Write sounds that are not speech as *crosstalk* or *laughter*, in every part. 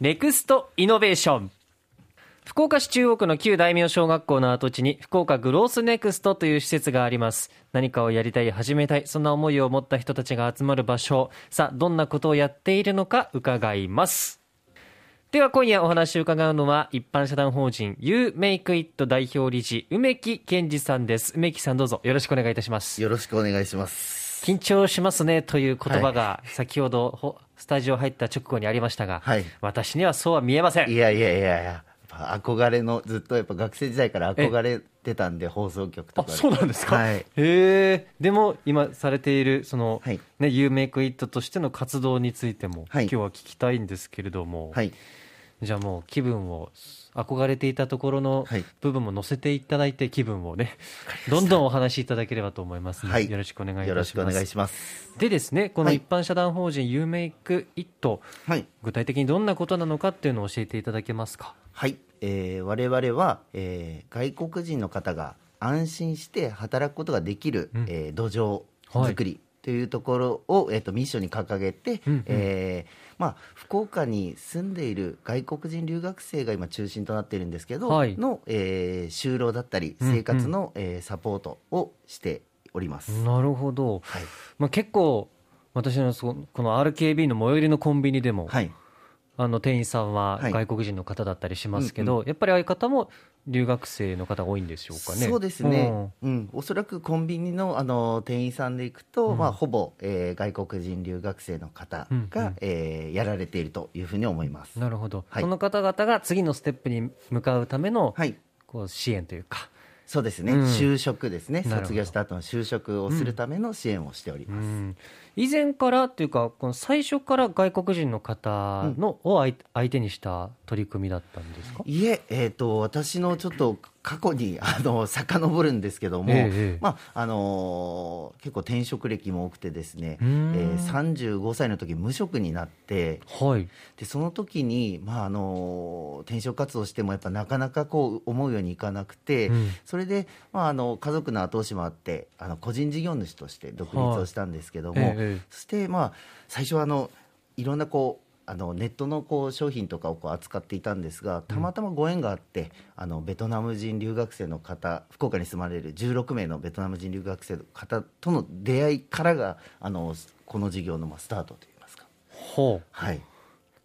ネクストイノベーション。福岡市中央区の旧大名小学校の跡地に福岡グロースネクストという施設があります。何かをやりたい始めたいそんな思いを持った人たちが集まる場所。さあどんなことをやっているのか伺います。では今夜お話を伺うのは一般社団法人 You Make It 代表理事梅木健二さんです。梅木さんどうぞよろしくお願いいたします。よろしくお願いします。緊張しますねという言葉が先ほどほスタジオ入った直後にありましたが、はい。私にはそうは見えません。いやいやいやいや憧れのずっとやっぱ学生時代から憧れてたんで放送局とあかで。そうなんですか、はい。へえ。でも今されているその、はい。ね You Make It としての活動についても、はい。今日は聞きたいんですけれども、はいじゃあもう気分を憧れていたところのはい。部分も乗せていただいて気分をねどんどんお話しいただければと思いますので、はい。よろしくお願いいたします。よろしくお願いします。でですねこのはい。一般社団法人 You Make It、はい。具体的にどんなことなのかっていうのを教えていただけますか？はい、えー我々は、えー外国人の方が安心して働くことができる、うん。えー土壌はい。作りというところを、えー、とミッションに掲げて、うんうん。えーまあ、福岡に住んでいる外国人留学生が今中心となっているんですけど、はい。の、えー就労だったりうんうん。生活の、えーサポートをしております。なるほど、はい。まあ、結構私のそこの RKB の最寄りのコンビニでも、はいあの店員さんははい。外国人の方だったりしますけうんど、やっぱり相方も留学生の方が多いんでしょうかね。そうですね、うん。おそらくコンビニのあの店員さんで行くと、うん。まあ、ほぼ、えー外国人留学生の方が、うんうん。えーやられているというふうに思います。うんなるほど、はい。その方々が次のステップに向かうための、はい。こう支援というか、そうですね、うん。就職ですね。卒業した後の就職をするための支援をしております、うん。以前からというかこの最初から外国人の方の、を相相手にした取り組みだったんですか？いえ、えー、と私のちょっと過去に *laughs* あの遡るんですけども、えまああのー結構転職歴も多くてですね、えー35歳の時無職になってはい。でその時に、まあ、あの転職活動してもやっぱなかなかこう思うようにいかなくて、うん。それで、まあ、あの家族の後押しもあってあの個人事業主として独立をしたんですけども、はえ。そして、まあ、最初はあのいろんなこうあのネットのこう商品とかをこう扱っていたんですがたまたまご縁があって、あのベトナム人留学生の方福岡に住まれる16名のベトナム人留学生の方との出会いからがあのこの事業のまあスタートといいますか。ほう。はい。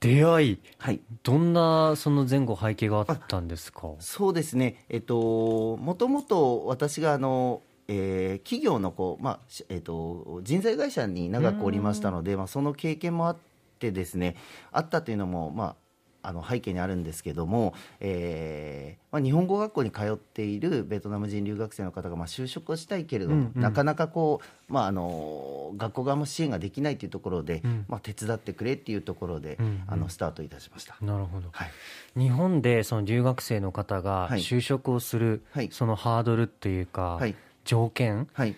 出会い？はい。どんなその前後背景があったんですか？そうですね、えっと、もともと私があの、えー企業のこう、まあしえっと、人材会社に長くおりましたので、まあ、その経験もあってですねあったというのも、まあ、あの背景にあるんですけども、えーまあ、日本語学校に通っているベトナム人留学生の方が、まあ、就職をしたいけれども、うんうん。なかなかこう、まあ、あの学校側も支援ができないというところで、うん。まあ、手伝ってくれっていうところで、うんうん。あのスタートいたしました。なるほど。はい。日本でその留学生の方がはい。就職をするはい。そのハードルっていうかはい。条件はい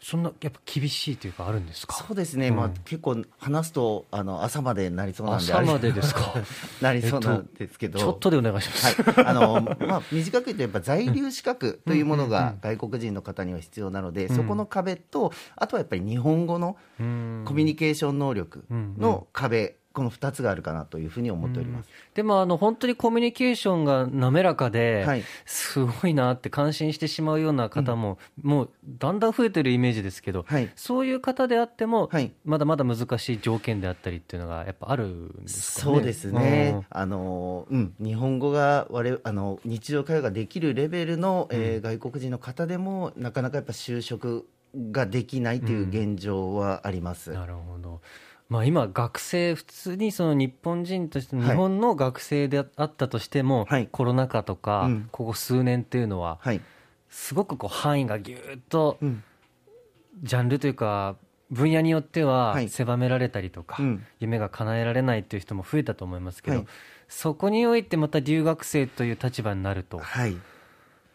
そんなやっぱ厳しいというかあるんですか？そうですね、うん。まあ、結構話すとあの朝までになりそうなんで。朝までですか？*laughs* なりそうなんですけど、ちょっとでお願いします、はい。あのまあ、短く言うとやっぱ在留資格というものが外国人の方には必要なので、うん。そこの壁とあとはやっぱり日本語のうん。コミュニケーション能力うん。の壁、この2つがあるかなというふうに思っております。でもあの本当にコミュニケーションが滑らかで、はい。すごいなって感心してしまうような方も、もうだんだん増えてるイメージですけど、はい。そういう方であっても、はい。まだまだ難しい条件であったりっていうのがやっぱあるんですかね。そうですね、うん。あのうん、日本語が我々あの日常会話ができるレベルの、えー外国人の方でもなかなかやっぱ就職ができないという現状はあります。なるほど。まあ、今、学生、普通にその日本人として日本の学生であったとしても、はい。コロナ禍とか、うん。ここ数年っていうのは、はい、すごくこう範囲がぎゅーっとうん。ジャンルというか、分野によってははい。狭められたりとか、うん。夢が叶えられないという人も増えたと思いますけど、はい。そこにおいてまた留学生という立場になると、はい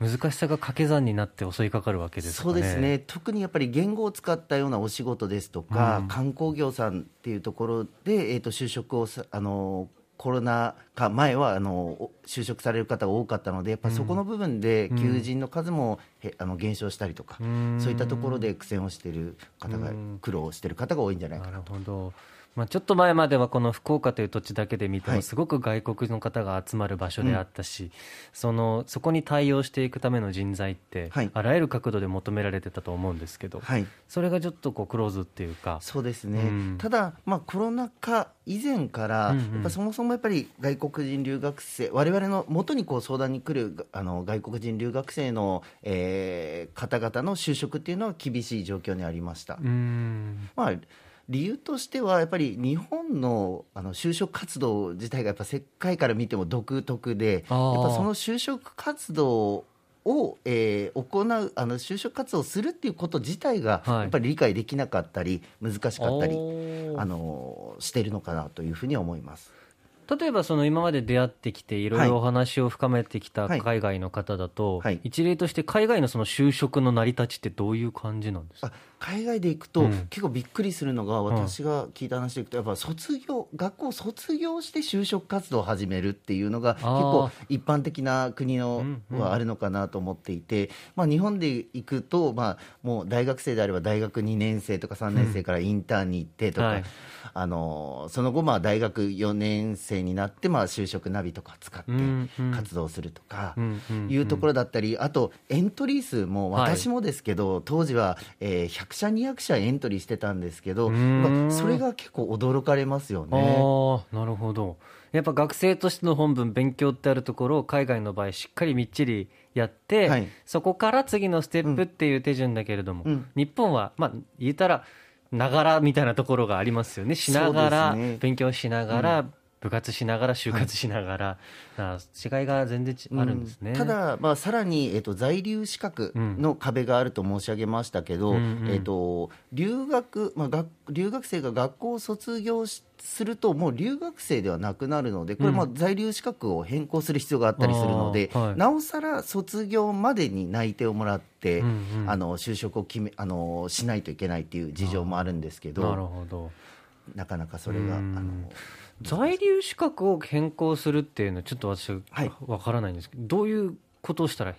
難しさが掛け算になって襲いかかるわけですかね。そうですね。特にやっぱり言語を使ったようなお仕事ですとか、うん。観光業さんっていうところで、えー、と就職をさあのコロナ禍前はあのお就職される方が多かったのでやっぱりそこの部分でうん。求人の数も、へあの減少したりとか、うん。そういったところで苦戦をしている方がうん。苦労している方が多いんじゃないかななるほど。まあ、ちょっと前まではこの福岡という土地だけで見てはい。もすごく外国の方が集まる場所であったし、そのそこに対応していくための人材って、はい。あらゆる角度で求められてたと思うんですけど、はい。それがちょっとこうクローズっていうか。そうですね、うん。ただ、まあ、コロナ禍以前から、うんうん。やっぱそもそもやっぱり外国人留学生、われわれの元にこう相談に来るあの外国人留学生の、えー方々の就職っていうのは厳しい状況にありました。まあ理由としては、やっぱり日本のあの就職活動自体がやっぱ世界から見ても独特で、やっぱその就職活動を、えー行うあの就職活動をするっていうこと自体が、はい。やっぱり理解できなかったり難しかったりおー。あのしてるのかなというふうに思います。例えばその今まで出会ってきていろいはい。ろお話を深めてきたはい。海外の方だと、はい。一例として海外のその就職の成り立ちってどういう感じなんですか？あ海外で行くと、うん。結構びっくりするのが私が聞いた話でいくとやっぱ卒業学校を卒業して就職活動を始めるっていうのが結構一般的な国のうんうんはあるのかなと思っていて、まあ、日本で行くと、まあ、もう大学生であれば大学2年生とか3年生からインターンに行ってとか、はい。あのその後まあ大学4年生になってまあ就職ナビとか使ってうんうん。活動するとか。うんうんいうところだったり、あとエントリー数もはい。私もですけど、当時は、えー100社、200社エントリーしてたんですけど、それが結構驚かれますよあね。あなるほど。やっぱ学生としての本分勉強ってあるところを海外の場合しっかりみっちりやって、はい。そこから次のステップっていう手順だけれども、うん。日本はまあ言ったらながらみたいなところがありますよね。しながら、ね。勉強しながら、部活しながら就活しながら、あ違いが全然ちあるんですね、うん。ただ、まあ、さらに、えっと在留資格の壁があると申し上げましたけど、うんうんえっと留学、まあ、学留学生が学校を卒業しすると、もう留学生ではなくなるので、これ、まあ在留資格を変更する必要があったりするので、あーはい。なおさら卒業までに内定をもらって、うんうん。あの就職を決めあのしないといけないっていう事情もあるんですけなるど、ほどなかなかそれが。あうん。の在留資格を変更するっていうのはちょっと私はい。わからないんですけど、どういうことをしたら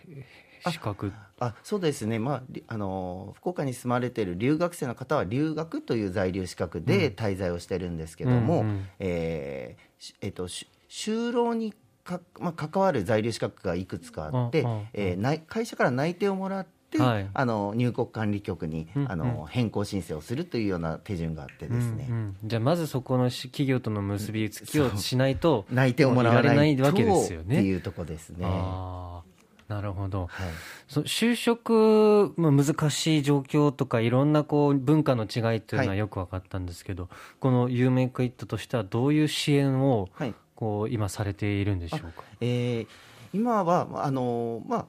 資格？あそうですね、まありあのー福岡に住まれている留学生の方は留学という在留資格で滞在をしてるんですけども、うんうん。ええっとし就労にか、まあ、関わる在留資格がいくつかあって、うんうんうん。えー内会社から内定をもらって、はい。あの入国管理局に、うんうん。あの変更申請をするというような手順があってですね。うんうん。じゃあまずそこのし企業との結びつきをしないと内定をもらわないわけですよね。っていうとこですね。なるほど。はい。そ就職、まあ、難しい状況とかいろんなこう文化の違いというのははい。よく分かったんですけど、この有名クイットとしてはどういう支援をはい。こう今されているんでしょうか？えー今はあのまあ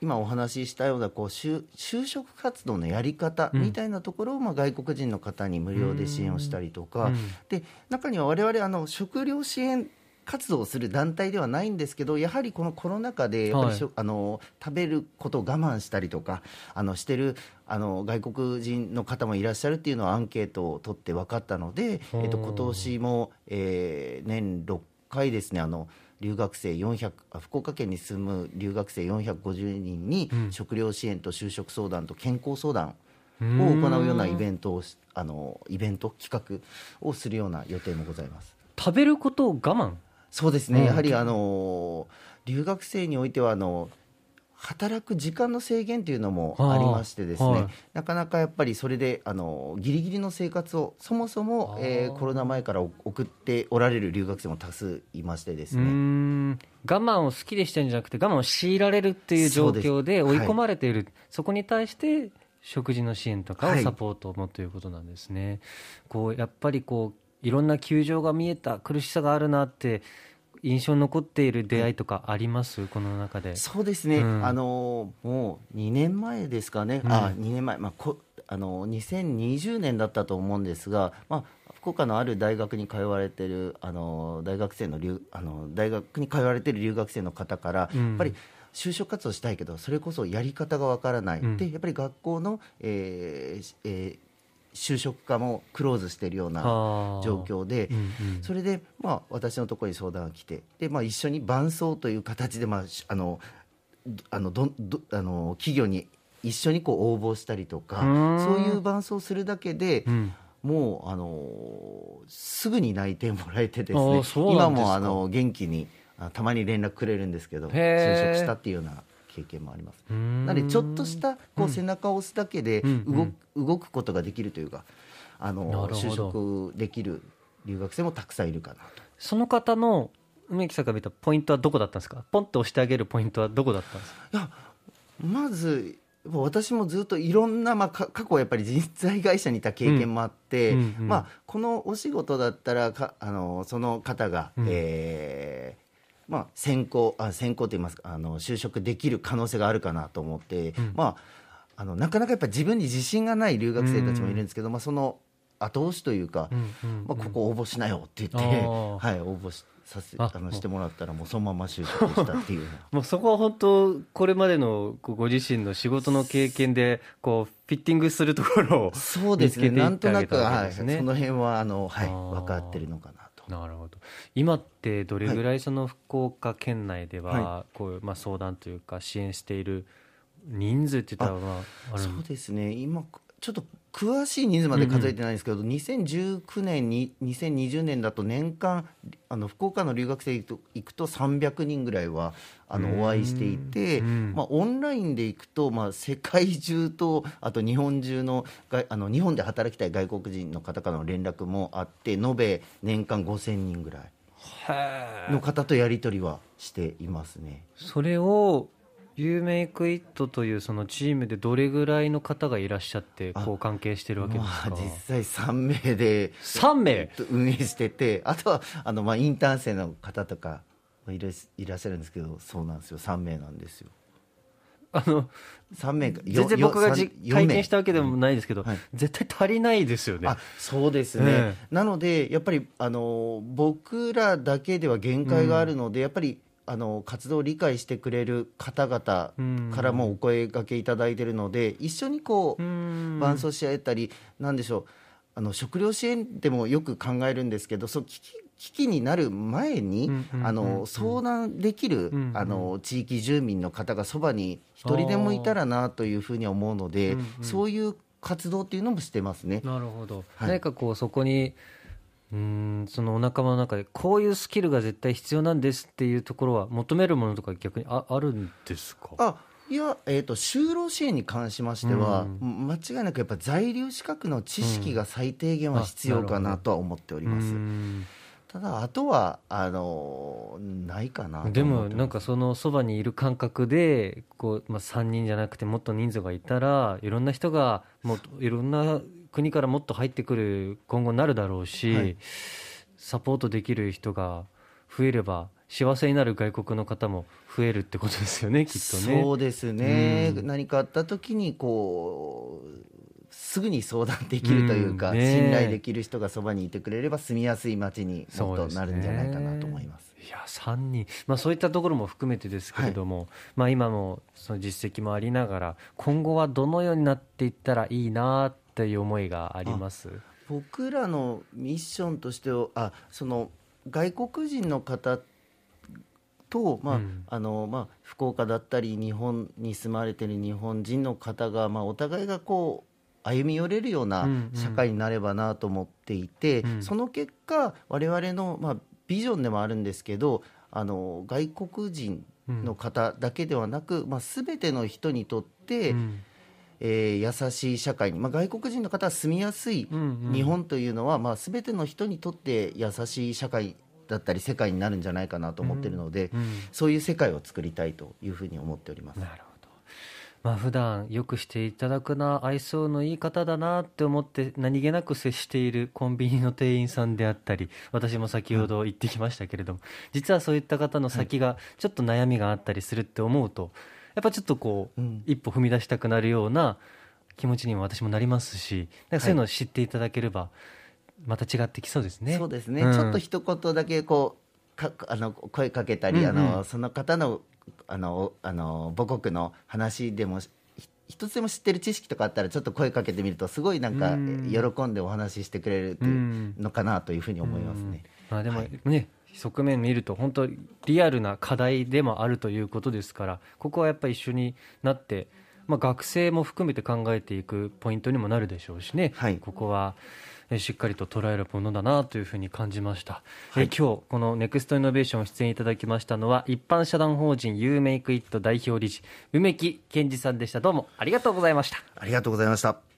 今お話ししたようなこう就就職活動のやり方うん。みたいなところを、まあ、外国人の方に無料で支援をしたりとか、うん。で中には我々あの食料支援活動をする団体ではないんですけどやはりこのコロナ禍でやっぱりしょ、あの食べることを我慢したりとかあのしてるあの外国人の方もいらっしゃるっていうのはアンケートを取って分かったので、えっと、今年も、えー年6回ですね。あの留学生400あ福岡県に住む留学生450人にうん。食料支援と就職相談と健康相談をを行うようなイベントをしあのイベント企画をするような予定もございます。食べることを我慢？そうですね、うん。やはりあの留学生においてはあの働く時間の制限というのもありましてですね、はい。なかなかやっぱりそれであのギリギリの生活をそもそも、えーコロナ前から送っておられる留学生も多数いましてですね。ん。我慢を好きでしてるんじゃなくて我慢を強いられるっていう状況で追い込まれている。そ,、こに対して食事の支援とかをはい。サポートもということなんですね、こうやっぱりこういろんな窮状が見えた苦しさがあるなって印象に残っている出会いとかあります、この中で。そうですね、うん。あのもう2年前ですかね、うん。あ2年前、まあ、こあの2020年だったと思うんですが、まあ、福岡のある大学に通われてるあの大学生の留あの大学に通われてる留学生の方から、うん。やっぱり就職活動したいけど、それこそやり方がわからない、うん。でやっぱり学校の、えーえー就職課もクローズしているような状況で。うんうん。それで、まあ、私のところに相談が来てで、まあ、一緒に伴走という形で、まあ、しあのどあのどどあの企業に一緒にこう応募したりとかそういう伴走をするだけで、うん。もうあのすぐに内定もらえてですあね今もあの元気にあたまに連絡くれるんですけど就職したっていうような経験もあります。なのでちょっとしたこう背中を押すだけでうん動く,、動くことができるというかあなの就職できる留学生もたくさんいるかなと。その方の梅木さんが見たポイントはどこだったんですか？ポンと押してあげるポイントはどこだったんですか？いやまず私もずっといろんな、まあ、か過去やっぱり人材会社にいた経験もあって、うんうんうん。まあ、このお仕事だったらかあのその方が、うん。えーまあ、選考あ選考といいますかあの就職できる可能性があるかなと思って、うん。まあ、あのなかなかやっぱ自分に自信がない留学生たちもいるんですけど、まあ、その後押しというか、うんうんまあ、ここ応募しなよって言って、はい、応募しさせああのしてもらったらもうそのまま就職したっていう。*laughs* もうそこは本当これまでのご自身の仕事の経験でこうフィッティングするところをそうですね、なんとなく、はい、その辺はあの、はい、分かってるのかな。と。なるほど。今ってどれぐらいその福岡県内でははこうまあ相談というか支援している人数って言ったらまあそうですね、今、ちょっと詳しい人数まで数えてないんですけど、2019年に、2020年だと年間、あの福岡の留学生行くと行くと300人ぐらいはあうんのお会いしていて、うんまあ、オンラインで行くと、まあ、世界中と、あと日本中のがあの日本で働きたい外国人の方からの連絡もあって、延べ年間5000人ぐらい。の方とやり取りはしていますね。それをユーメイクイットというそのチームでどれぐらいの方がいらっしゃってあこう関係してるわけですか、まあ、実際3名で3名？運営してて、あとはあの、まあ、インターン生の方とかいらいらっしゃるんですけど、そうなんですよ、3名なんですよ。あの3名か全然よ僕がじ体験したわけでもないですけど、はい。絶対足りないですよね。あそうですね、え。なので、やっぱりあの僕らだけでは限界があるので、やっぱりあの活動を理解してくれる方々うん。からもお声掛けいただいているので、一緒にこう、うん。伴走し合えたり、なんでしょうあの食料支援でもよく考えるんですけどそう危機危機になる前に、あうんの相談できる、あの地域住民の方がそばに一人でもいたらなというふうには思うので、そういう活動っていうのもしてますね。なるほど、はい。何かこうそこにうーんそのお仲間の中でこういうスキルが絶対必要なんですっていうところは求めるものとか逆にああるんですか？あいや、えー、と就労支援に関しましては、う間違いなくやっぱ在留資格の知識が最低限は必要かなとは思っております。うーん。ただ、あとはあのないかなでもなんかそのそばにいる感覚でこう、まあ、3人じゃなくてもっと人数がいたらいろんな人がもっといろんな国からもっと入ってくる今後になるだろうし、はい。サポートできる人が増えれば幸せになる外国の方も増えるってことですよね *laughs* きっとね。そうですね、うん。何かあった時にこうすぐに相談できるというか、うん。ねえ。信頼できる人がそばにいてくれれば住みやすい街にもっとなるんじゃないかなと思います。いや3人、まあ、そういったところも含めてですけれども、まあ、今もその実績もありながら今後はどのようになっていったらいいなっていう思いがあります。僕らのミッションとしてはあその外国人の方と、まあうん。あのまあ、福岡だったり日本に住まれている日本人の方が、まあ、お互いがこう歩み寄れるようなうんうん。社会になればなと思っていて、うん。その結果我々の、まあ、ビジョンでもあるんですけどあの外国人の方だけではなく、まあ、全ての人にとって、うんえー優しい社会に、まあ、外国人の方は住みやすいうんうん。日本というのは、まあ、全ての人にとって優しい社会だったり世界になるんじゃないかなと思っているので、うんそういう世界を作りたいというふうに思っております。なるほど。まあ普段よくしていただくな愛想のいい方だなって思って何気なく接しているコンビニの店員さんであったり私も先ほど言ってきましたけれども、実はそういった方の先がちょっと悩みがあったりするって思うとやっぱちょっとこう、うん。一歩踏み出したくなるような気持ちにも私もなりますしなんかそういうのを知っていただければまた違ってきそうですね。そうですね、ん。ちょっと一言だけこうかあの声かけたり、うんうん。あのその方のあのあの母国の話でもひ一つでも知ってる知識とかあったらちょっと声かけてみるとすごいなんかうん。喜んでお話ししてくれるっていうのかなというふうに思いますね。うん。まあ、でもはい。ね、側面見ると本当リアルな課題でもあるということですからここはやっぱり一緒になって、まあ、学生も含めて考えていくポイントにもなるでしょうしね、はい。ここはえーしっかりと捉えるものだなというふうに感じました、えー今日このネクストイノベーション出演いただきましたのは一般社団法人 You Make It 代表理事梅木健二さんでした。どうもありがとうございました。ありがとうございました。